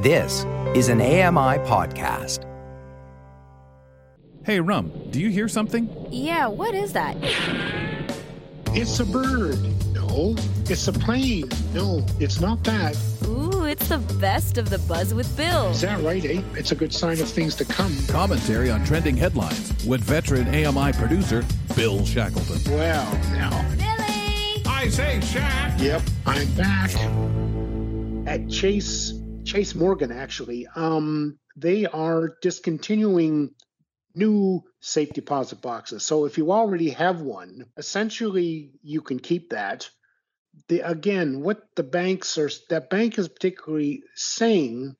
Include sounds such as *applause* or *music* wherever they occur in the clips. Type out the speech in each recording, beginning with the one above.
This is an AMI podcast. Hey, Rum, do you hear something? Yeah, what is that? It's a bird. No. It's a plane. No, it's not that. Ooh, it's the best of the buzz with Bill. Is that right, eh? It's a good sign of things to come. Commentary on trending headlines with veteran AMI producer Bill Shackleton. Well, now. Billy! I say, Shack! Yep, I'm back. At Chase Chase Morgan, actually, um, they are discontinuing new safe deposit boxes. So if you already have one, essentially you can keep that. The, again, what the banks are that bank is particularly saying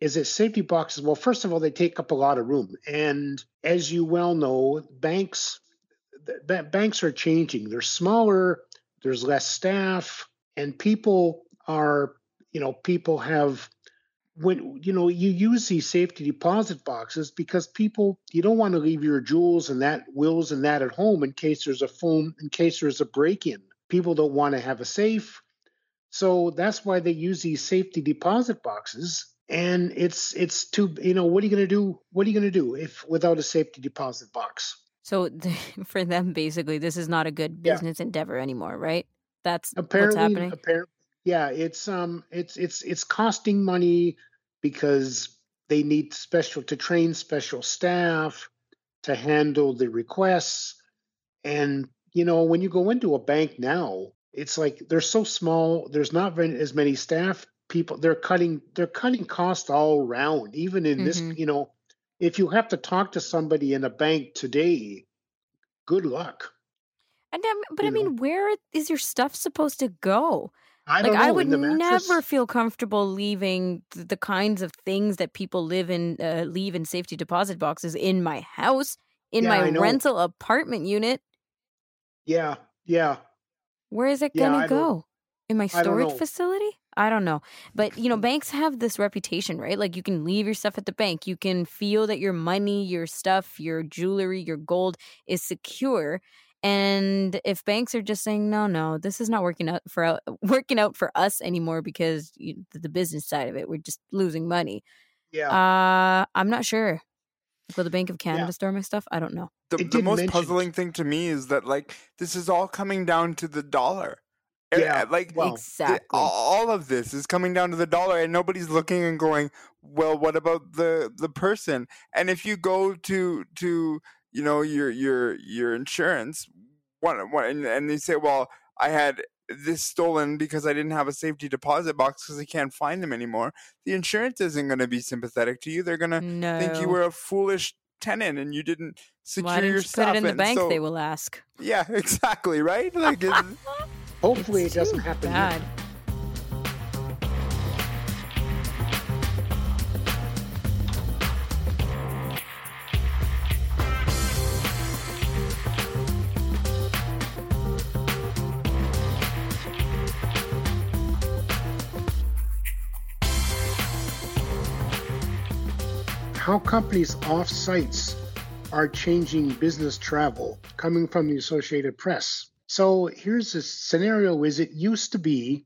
is that safety boxes. Well, first of all, they take up a lot of room, and as you well know, banks banks are changing. They're smaller. There's less staff, and people are you know people have when you know you use these safety deposit boxes because people you don't want to leave your jewels and that wills and that at home in case there's a phone in case there's a break-in. People don't want to have a safe. So that's why they use these safety deposit boxes and it's it's too you know what are you going to do what are you going to do if without a safety deposit box? So *laughs* for them basically this is not a good business yeah. endeavor anymore right? That's apparently what's happening? apparently yeah, it's um it's it's it's costing money because they need special to train special staff to handle the requests and you know when you go into a bank now it's like they're so small there's not very, as many staff people they're cutting they're cutting costs all around even in mm-hmm. this you know if you have to talk to somebody in a bank today good luck and um, but you i mean know. where is your stuff supposed to go I like know, I would never feel comfortable leaving the kinds of things that people live in uh, leave in safety deposit boxes in my house, in yeah, my rental apartment unit. Yeah, yeah. Where is it gonna go? In my storage facility? I don't know. But, you know, banks have this reputation, right? Like you can leave your stuff at the bank. You can feel that your money, your stuff, your jewelry, your gold is secure. And if banks are just saying no, no, this is not working out for *laughs* working out for us anymore because you, the business side of it, we're just losing money. Yeah, uh, I'm not sure. Will the Bank of Canada yeah. store my stuff? I don't know. The, the most puzzling thing to me is that like this is all coming down to the dollar. Eh, eh, yeah, like well, eh, exactly. The, all of this is coming down to the dollar, and nobody's looking and going, "Well, what about the the person?" And if you go to to you know your your your insurance one, one and, and they say well i had this stolen because i didn't have a safety deposit box because i can't find them anymore the insurance isn't going to be sympathetic to you they're going to no. think you were a foolish tenant and you didn't secure Why didn't your you stuff put it in the bank so, they will ask yeah *laughs* exactly right like *laughs* hopefully it doesn't happen bad. Here. How companies off sites are changing business travel coming from the Associated Press. So here's a scenario is it used to be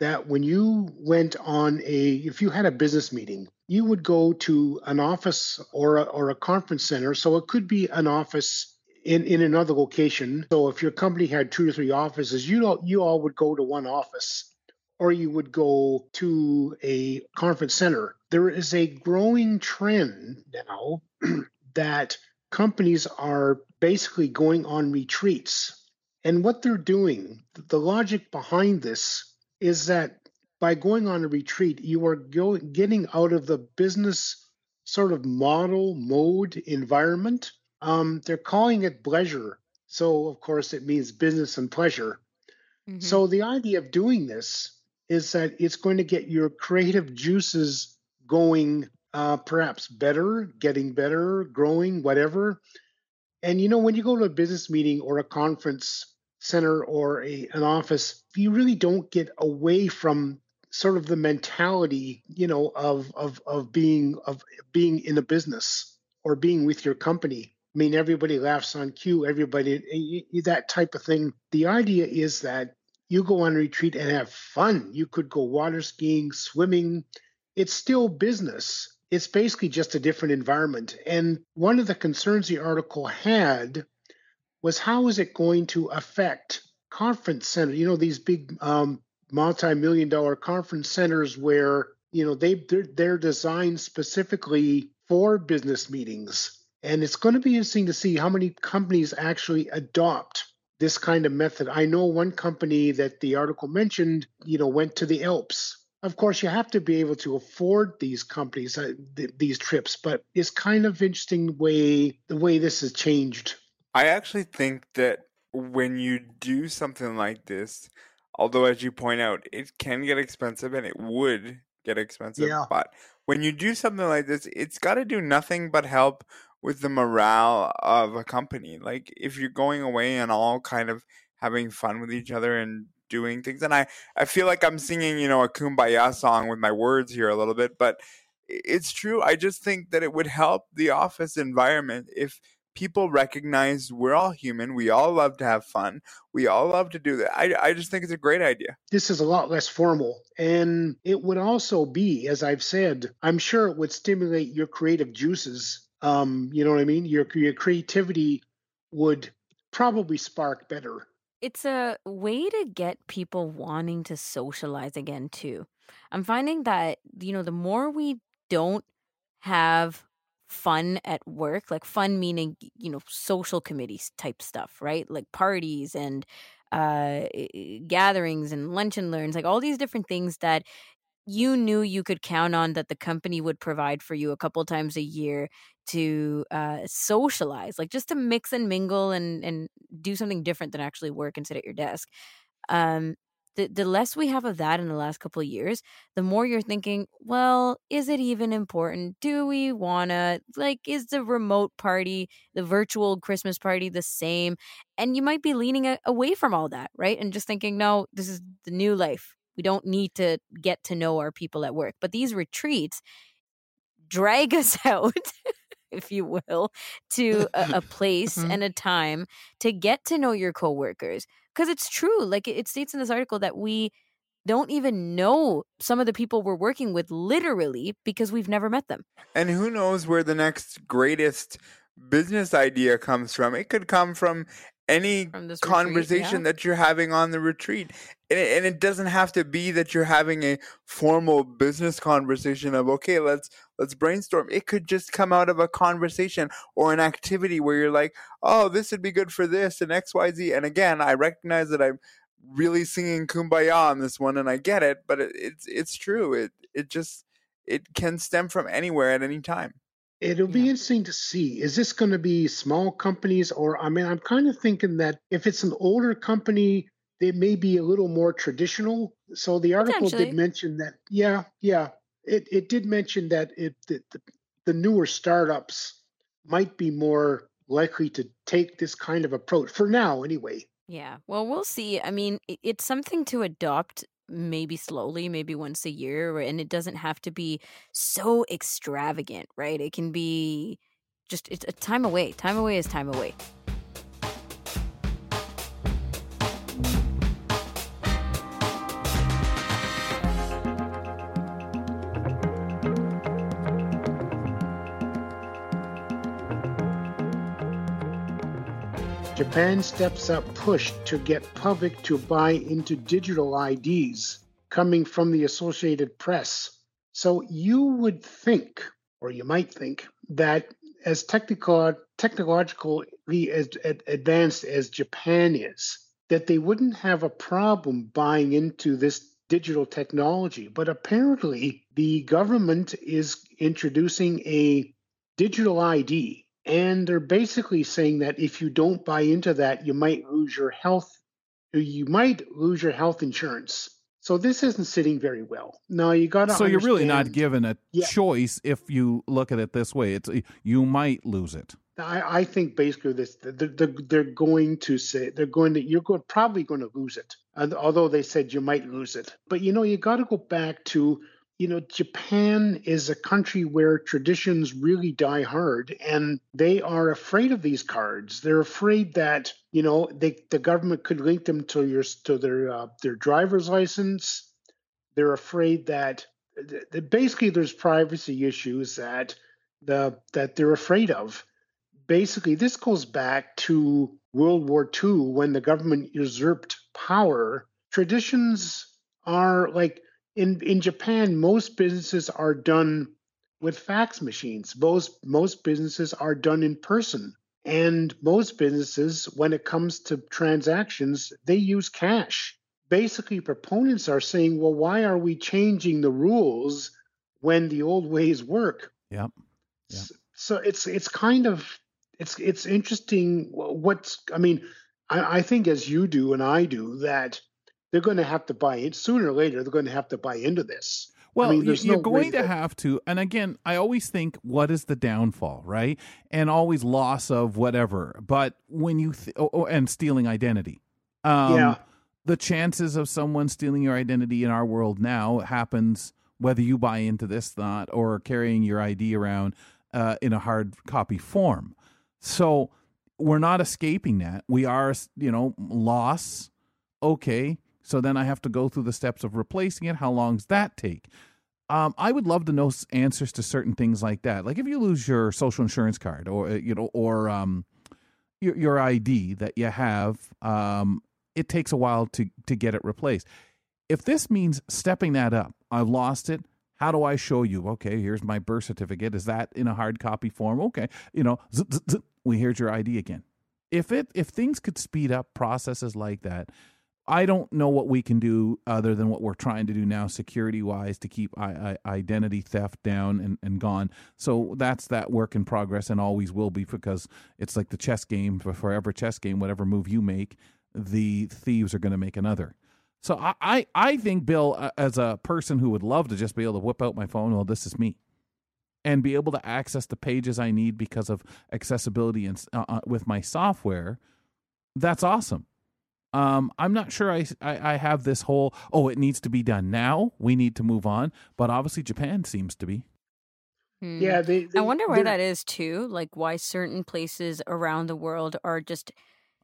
that when you went on a if you had a business meeting, you would go to an office or a, or a conference center. So it could be an office in, in another location. So if your company had two or three offices, you all you all would go to one office or you would go to a conference center. There is a growing trend now *clears throat* that companies are basically going on retreats. And what they're doing, the logic behind this is that by going on a retreat, you are going, getting out of the business sort of model mode environment. Um, they're calling it pleasure. So, of course, it means business and pleasure. Mm-hmm. So, the idea of doing this is that it's going to get your creative juices going uh, perhaps better, getting better, growing, whatever. And you know, when you go to a business meeting or a conference center or a, an office, you really don't get away from sort of the mentality, you know, of of of being of being in a business or being with your company. I mean, everybody laughs on cue, everybody, that type of thing. The idea is that you go on retreat and have fun. You could go water skiing, swimming, it's still business. It's basically just a different environment. And one of the concerns the article had was how is it going to affect conference centers? You know, these big um, multi-million dollar conference centers where you know they they're, they're designed specifically for business meetings and it's going to be interesting to see how many companies actually adopt this kind of method i know one company that the article mentioned you know went to the alps of course you have to be able to afford these companies uh, th- these trips but it's kind of interesting way the way this has changed i actually think that when you do something like this although as you point out it can get expensive and it would get expensive yeah. but when you do something like this it's got to do nothing but help with the morale of a company like if you're going away and all kind of having fun with each other and doing things and i i feel like i'm singing you know a kumbaya song with my words here a little bit but it's true i just think that it would help the office environment if people recognize we're all human. We all love to have fun. We all love to do that. I, I just think it's a great idea. This is a lot less formal. And it would also be, as I've said, I'm sure it would stimulate your creative juices. Um, you know what I mean? Your, your creativity would probably spark better. It's a way to get people wanting to socialize again, too. I'm finding that, you know, the more we don't have fun at work, like fun meaning, you know, social committees type stuff, right? Like parties and uh, gatherings and lunch and learns, like all these different things that you knew you could count on that the company would provide for you a couple times a year to uh, socialize, like just to mix and mingle and and do something different than actually work and sit at your desk. Um, the, the less we have of that in the last couple of years, the more you're thinking, well, is it even important? Do we want to, like, is the remote party, the virtual Christmas party the same? And you might be leaning away from all that, right? And just thinking, no, this is the new life. We don't need to get to know our people at work. But these retreats drag *laughs* us out. if you will, to a, a *laughs* place mm-hmm. and a time to get to know your coworkers, because it's true like it states in this article that we don't even know some of the people we're working with literally because we've never met them and who knows where the next greatest business idea comes from it could come from any conversation retreat, yeah. that you're having on the retreat. And it, and it, doesn't have to be that you're having a formal business conversation of okay, let's let's brainstorm. It could just come out of a conversation or an activity where you're like, "Oh, this would be good for this and XYZ." And again, I recognize that I'm really singing kumbaya on this one and I get it, but it, it's it's true. It it just it can stem from anywhere at any time. It'll be interesting to see. Is this going to be small companies, or I mean, I'm kind of thinking that if it's an older company, they may be a little more traditional. So the article did mention that. Yeah, yeah, it it did mention that it the, the, the newer startups might be more likely to take this kind of approach for now, anyway. Yeah. Well, we'll see. I mean, it's something to adopt maybe slowly, maybe once a year, and it doesn't have to be so extravagant, right? It can be just it's a time away. Time away is time away. Japan steps up push to get public to buy into digital IDs coming from the Associated Press. So you would think, or you might think, that as technical, technologically as advanced as Japan is, that they wouldn't have a problem buying into this digital technology. But apparently, the government is introducing a digital ID and they're basically saying that if you don't buy into that, you might lose your health, you might lose your health insurance. So this isn't sitting very well. Now you got to. So you're really not given a yeah. choice if you look at it this way. It's you might lose it. I, I think basically this they're, they're, going to say they're going to you're going, probably going to lose it. Although they said you might lose it, but you know you got to go back to you know, Japan is a country where traditions really die hard and they are afraid of these cards. They're afraid that, you know, they, the government could link them to your to their uh, their driver's license. They're afraid that basically there's privacy issues that the that they're afraid of. Basically, this goes back to World War II when the government usurped power. Traditions are like in in Japan, most businesses are done with fax machines. Most most businesses are done in person. And most businesses, when it comes to transactions, they use cash. Basically, proponents are saying, well, why are we changing the rules when the old ways work? Yep. yep. So it's it's kind of it's it's interesting what's I mean, I, I think as you do and I do that they're going to have to buy it sooner or later. They're going to have to buy into this. Well, I mean, you're no going to have to. And again, I always think, what is the downfall, right? And always loss of whatever. But when you, th- oh, oh, and stealing identity. Um, yeah. The chances of someone stealing your identity in our world now happens whether you buy into this thought or carrying your ID around uh, in a hard copy form. So we're not escaping that. We are, you know, loss. Okay. So then I have to go through the steps of replacing it. How long does that take? Um, I would love to know answers to certain things like that. Like if you lose your social insurance card, or uh, you know, or um, your your ID that you have, um, it takes a while to to get it replaced. If this means stepping that up, I've lost it. How do I show you? Okay, here's my birth certificate. Is that in a hard copy form? Okay, you know, zzz, zzz, we here's your ID again. If it if things could speed up processes like that, I don't know what we can do other than what we're trying to do now, security wise, to keep I, I, identity theft down and, and gone. So that's that work in progress and always will be because it's like the chess game, the forever chess game. Whatever move you make, the thieves are going to make another. So I, I, I think, Bill, as a person who would love to just be able to whip out my phone, well, this is me, and be able to access the pages I need because of accessibility and uh, uh, with my software, that's awesome um, I'm not sure I, I, I have this whole oh it needs to be done now. We need to move on, but obviously Japan seems to be. Hmm. Yeah, they, they, I wonder why that is too. Like why certain places around the world are just.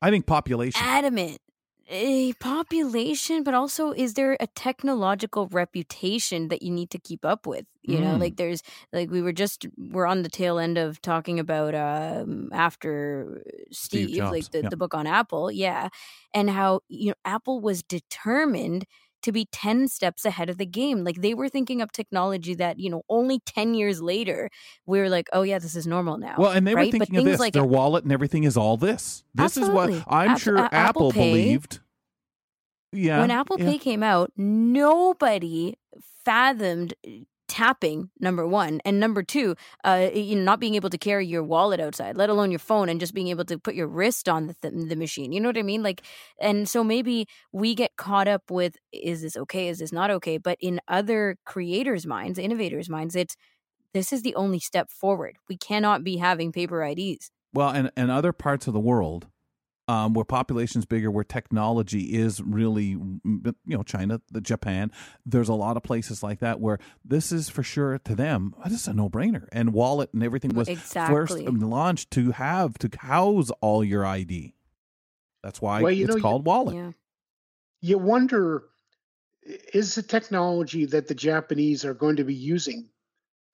I think population adamant a population, but also is there a technological reputation that you need to keep up with? You mm. know, like there's like we were just we're on the tail end of talking about um after Steve, Steve like the, the book on Apple, yeah, and how you know Apple was determined to be 10 steps ahead of the game. Like they were thinking of technology that, you know, only 10 years later, we are like, oh, yeah, this is normal now. Well, and they right? were thinking of this. Like, Their wallet and everything is all this. This absolutely. is what I'm sure Apple, Apple believed. Yeah. When Apple yeah. Pay came out, nobody fathomed uh, tapping number one and number two uh you know not being able to carry your wallet outside let alone your phone and just being able to put your wrist on the, th- the machine you know what i mean? Like and so maybe we get caught up with is this okay? Is this not okay? But in other creators minds innovators minds it's this is the only step forward. We cannot be having paper ids well and and other parts of the world um, where population's bigger, where technology is really, you know, China, the Japan. There's a lot of places like that where this is for sure to them. This is a no brainer, and wallet and everything was exactly. first launched to have to house all your ID. That's why well, it's know, called you, wallet. Yeah. You wonder is the technology that the Japanese are going to be using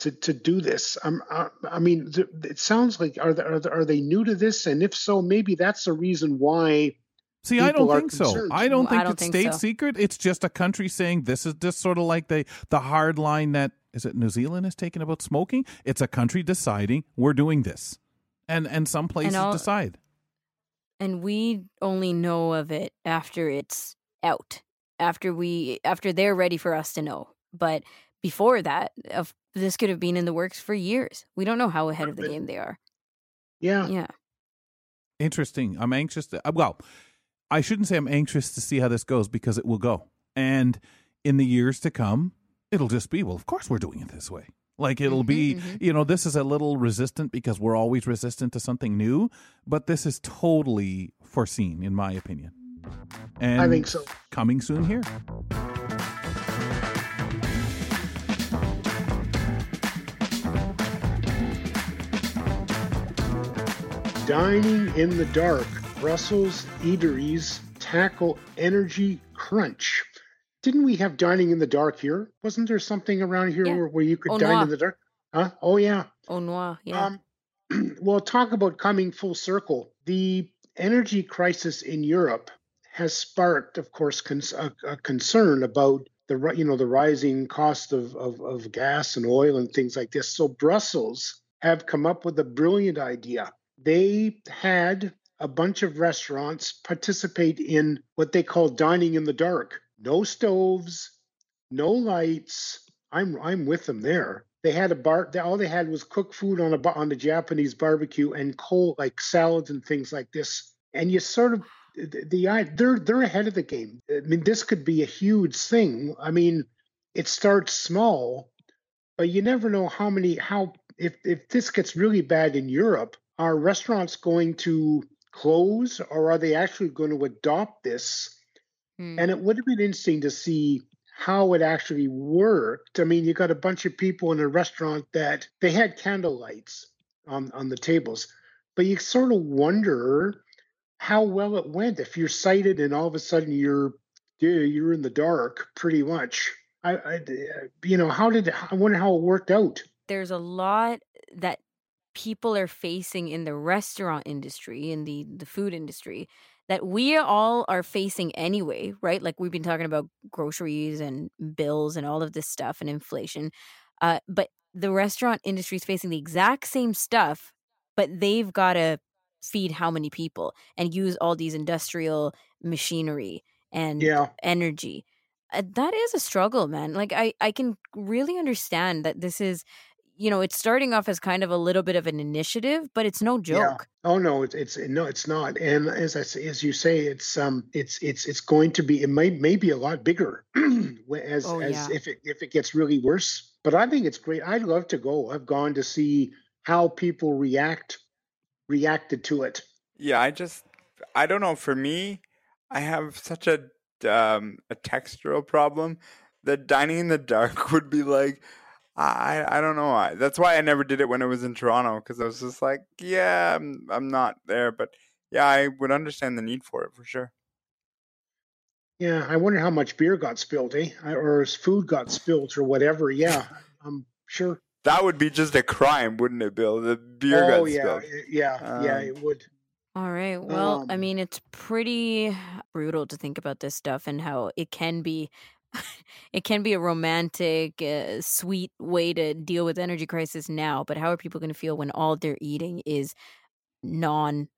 to to do this? Um, I, I mean, th- it sounds like are they, are they, are they new to this? And if so, maybe that's the reason why. See, I don't think so. I don't think I don't it's think state so. secret. It's just a country saying this is just sort of like the the hard line that is it New Zealand is taking about smoking. It's a country deciding we're doing this, and and some places and decide. And we only know of it after it's out, after we after they're ready for us to know. But before that, of this could have been in the works for years. We don't know how ahead of the game they are. Yeah. Yeah. Interesting. I'm anxious to, uh, well, I shouldn't say I'm anxious to see how this goes because it will go. And in the years to come, it'll just be, well, of course we're doing it this way. Like it'll mm-hmm, be, mm-hmm. you know, this is a little resistant because we're always resistant to something new, but this is totally foreseen, in my opinion. And I think so. Coming soon here. Dining in the dark, Brussels eateries tackle energy crunch. didn't we have dining in the dark here? Wasn't there something around here yeah. where, where you could Au dine noir. in the dark? Huh? Oh yeah. Au noir. Yeah. Um, *clears throat* well, talk about coming full circle. The energy crisis in Europe has sparked, of course, cons- a, a, concern about the you know the rising cost of, of, of gas and oil and things like this. So Brussels have come up with a brilliant idea. They had a bunch of restaurants participate in what they call dining in the dark. No stoves, no lights. I'm I'm with them there. They had a bar. All they had was cooked food on a on the Japanese barbecue and cold like salads and things like this. And you sort of the, the they're they're ahead of the game. I mean, this could be a huge thing. I mean, it starts small, but you never know how many how if if this gets really bad in Europe, are restaurants going to close or are they actually going to adopt this? Hmm. And it would have been interesting to see how it actually worked. I mean, you got a bunch of people in a restaurant that they had candle lights on, on the tables, but you sort of wonder how well it went if you're sighted and all of a sudden you're you're in the dark pretty much. I, I you know how did I wonder how it worked out. There's a lot that people are facing in the restaurant industry in the the food industry that we all are facing anyway, right? Like we've been talking about groceries and bills and all of this stuff and inflation. Uh, but the restaurant industry is facing the exact same stuff, but they've got to feed how many people and use all these industrial machinery and yeah. energy. Uh, that is a struggle, man. Like I, I can really understand that this is you know, it's starting off as kind of a little bit of an initiative, but it's no joke. Yeah. Oh no, it's, it's no, it's not. And as I say, as you say, it's um, it's it's it's going to be. It might may be a lot bigger *clears throat* as oh, as yeah. if it if it gets really worse. But I think it's great. I'd love to go. I've gone to see how people react reacted to it. Yeah, I just I don't know. For me, I have such a um a textural problem that dining in the dark *laughs* would be like I I don't know. that's why I never did it when it was in Toronto because I was just like, yeah, I'm I'm not there, but yeah, I would understand the need for it for sure. Yeah, I wonder how much beer got spilled, eh? Or food got spilled or whatever. Yeah, I'm sure. That would be just a crime, wouldn't it, Bill? The beer oh, got yeah, spilled. Yeah, um, yeah, it would. All right. Well, um, I mean, it's pretty brutal to think about this stuff and how it can be *laughs* it can be a romantic, uh, sweet way to deal with energy crisis now. But how are people going to feel when all they're eating is non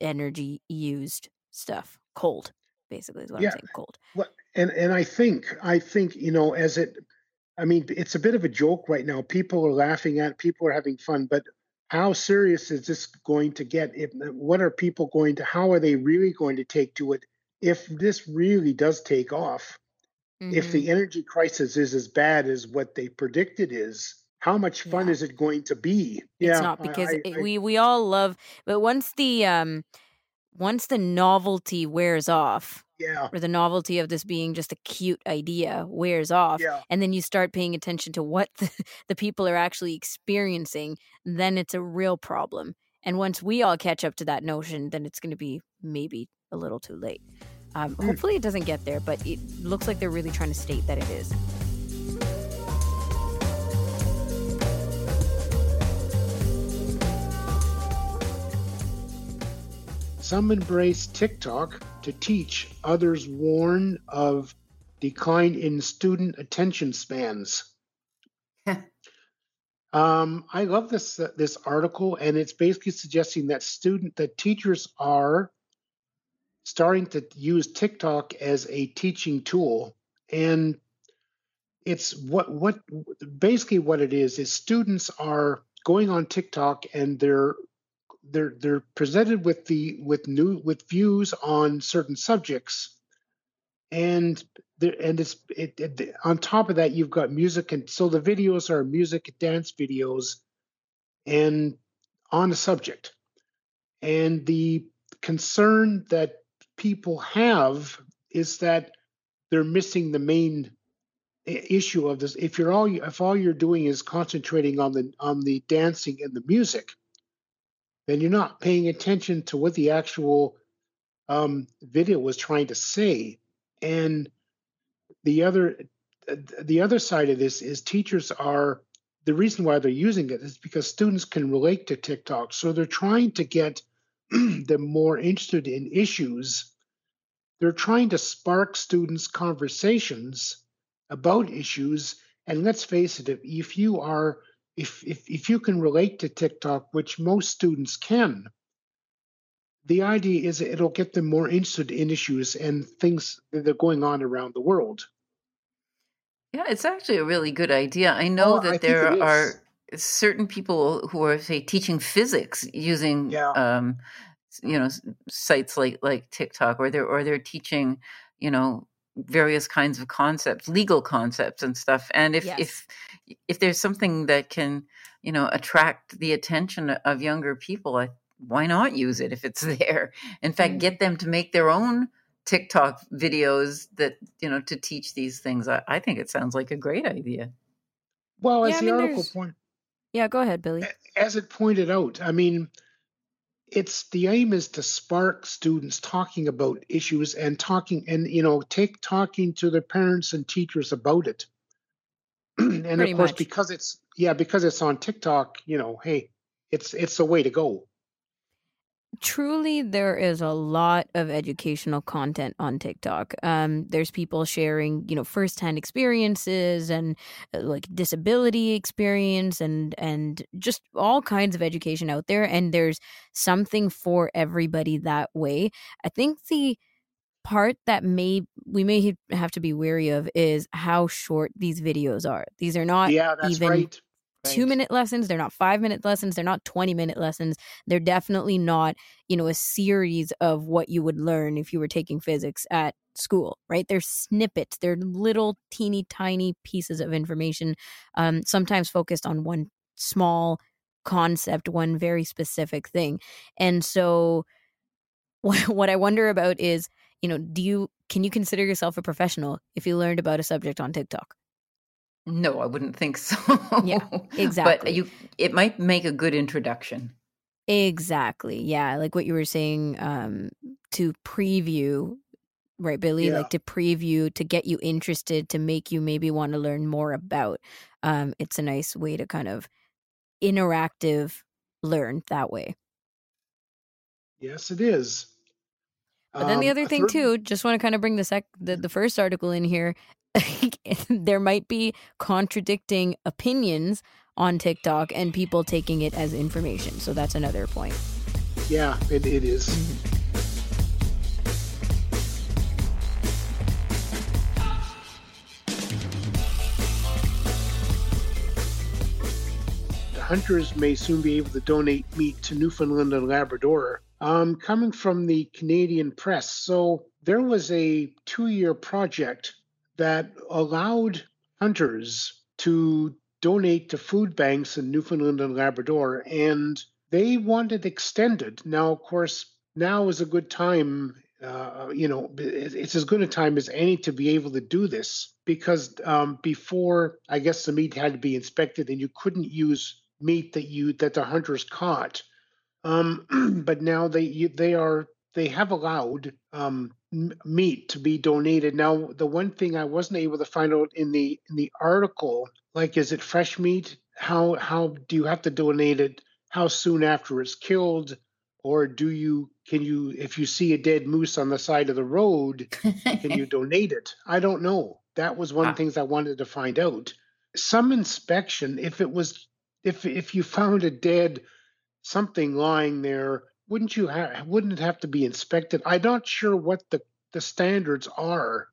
energy used stuff, cold? Basically, is what yeah. I'm saying. Cold. Well, and and I think I think you know as it, I mean, it's a bit of a joke right now. People are laughing at, people are having fun, but how serious is this going to get? If, what are people going to? How are they really going to take to it? If this really does take off, Mm-hmm. If the energy crisis is as bad as what they predicted is, how much fun yeah. is it going to be? Yeah, It's yeah, not because I, I, we we all love, but once the um once the novelty wears off, yeah, or the novelty of this being just a cute idea wears off, yeah. and then you start paying attention to what the, *laughs* the people are actually experiencing, then it's a real problem. And once we all catch up to that notion, then it's going to be maybe a little too late. Um, hmm. hopefully, it doesn't get there, but it looks like they're really trying to state that it is. Some embrace TikTok to teach, others warn of decline in student attention spans. *laughs* um, I love this uh, this article, and it's basically suggesting that student that teachers are starting to use TikTok as a teaching tool. And it's what what basically what it is is students are going on TikTok and they're they're they're presented with the with new with views on certain subjects and there and it's it, it, on top of that you've got music and so the videos are music dance videos and on a subject and the concern that people have is that they're missing the main issue of this if you're all if all you're doing is concentrating on the on the dancing and the music then you're not paying attention to what the actual um, video was trying to say and the other the other side of this is teachers are the reason why they're using it is because students can relate to TikTok. So they're trying to get *clears throat* them more interested in issues. They're trying to spark students' conversations about issues. And let's face it, if you are if if if you can relate to TikTok, which most students can, the idea is it'll get them more interested in issues and things that are going on around the world. Yeah, it's actually a really good idea. I know oh, that I there are certain people who are say teaching physics using yeah. um, you know sites like like TikTok or they're or they're teaching you know various kinds of concepts legal concepts and stuff and if yes. if if there's something that can you know attract the attention of younger people I, why not use it if it's *laughs* there in fact mm-hmm. get them to make their own TikTok videos that you know to teach these things. I, I think it sounds like a great idea. Well, as yeah, the I mean, article point, yeah, go ahead, Billy. As it pointed out, I mean, it's the aim is to spark students talking about issues and talking and you know take talking to their parents and teachers about it. *clears throat* and Pretty of course, much. because it's yeah, because it's on TikTok, you know, hey, it's it's the way to go truly there is a lot of educational content on TikTok. Um, there's people sharing, you know, firsthand experiences and uh, like disability experience and and just all kinds of education out there. And there's something for everybody that way. I think the part that may we may have to be wary of is how short these videos are. These are not yeah, even right two minute lessons. They're not five minute lessons. They're not 20 minute lessons. They're definitely not, you know, a series of what you would learn if you were taking physics at school, right? They're snippets. They're little teeny tiny pieces of information, um, sometimes focused on one small concept, one very specific thing. And so *laughs* what, what I wonder about is, you know, do you can you consider yourself a professional if you learned about a subject on TikTok? No, I wouldn't think *laughs* so. yeah, exactly. But you, it might make a good introduction. Exactly. Yeah, like what you were saying um, to preview, right, Billy? Yeah. Like to preview to get you interested, to make you maybe want to learn more about. Um, it's a nice way to kind of interactive learn that way. Yes, it is. But then the um, other thing third... too, just want to kind of bring the sec the, the first article in here *laughs* there might be contradicting opinions on TikTok and people taking it as information. So that's another point. Yeah, it, it is. The hunters may soon be able to donate meat to Newfoundland and Labrador. Um, coming from the Canadian press. So there was a two year project that allowed hunters to donate to food banks in Newfoundland and Labrador, and they wanted extended. Now, of course, now is a good time. Uh, you know, it's as good a time as any to be able to do this because um, before, I guess the meat had to be inspected, and you couldn't use meat that you that the hunters caught. Um, *clears throat* but now they they are they have allowed um, meat to be donated. Now, the one thing I wasn't able to find out in the in the article, like, is it fresh meat? How how do you have to donate it? How soon after it's killed, or do you can you if you see a dead moose on the side of the road, can you *laughs* donate it? I don't know. That was one of the things I wanted to find out. Some inspection, if it was if if you found a dead something lying there wouldn't you have wouldn't it have to be inspected? I'm not sure what the the standards are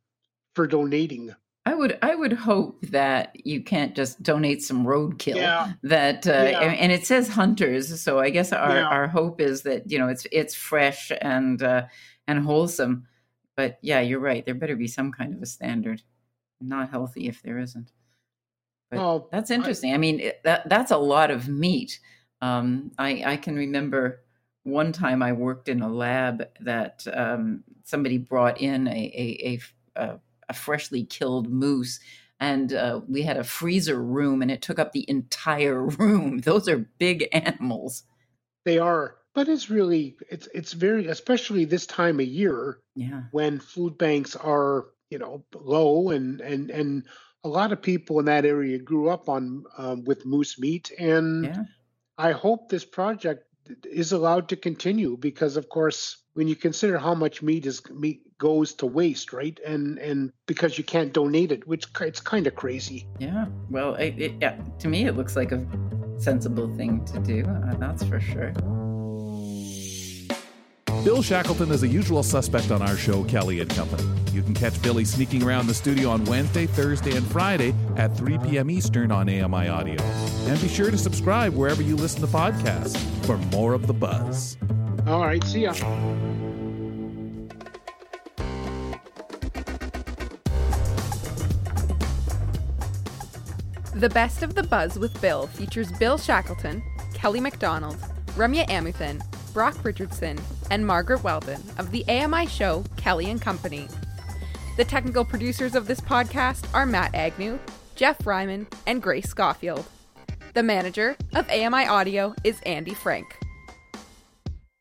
for donating. I would I would hope that you can't just donate some roadkill. Yeah. That uh, yeah. and, it says hunters, so I guess our, yeah. our hope is that you know it's it's fresh and uh, and wholesome. But yeah, you're right. There better be some kind of a standard. Not healthy if there isn't. But well, that's interesting. I, I mean, that that's a lot of meat. Um, I I can remember one time I worked in a lab that um, somebody brought in a, a, a, a freshly killed moose and uh, we had a freezer room and it took up the entire *laughs* room. Those are big animals. They are but it's really it's it's very especially this time of year yeah. when food banks are you know, low, and and and a lot of people in that area grew up on um, with moose meat, and yeah. I hope this project is allowed to continue because, of course, when you consider how much meat is meat goes to waste, right? And and because you can't donate it, which it's kind of crazy. Yeah. Well, it, it, yeah, to me, it looks like a sensible thing to do. Uh, that's for sure. Bill Shackleton is a usual suspect on our show, Kelly and Company. You can catch Billy sneaking around the studio on Wednesday, Thursday, and Friday at 3 p.m. Eastern on AMI Audio. And be sure to subscribe wherever you listen to podcasts for more of the buzz. All right, see ya. The Best of the Buzz with Bill features Bill Shackleton, Kelly McDonald, Ramya Amuthan, Brock Richardson, and Margaret Weldon of the AMI show Kelly and Company. The technical producers of this podcast are Matt Agnew, Jeff Ryman, and Grace Schofield. The manager of AMI Audio is Andy Frank.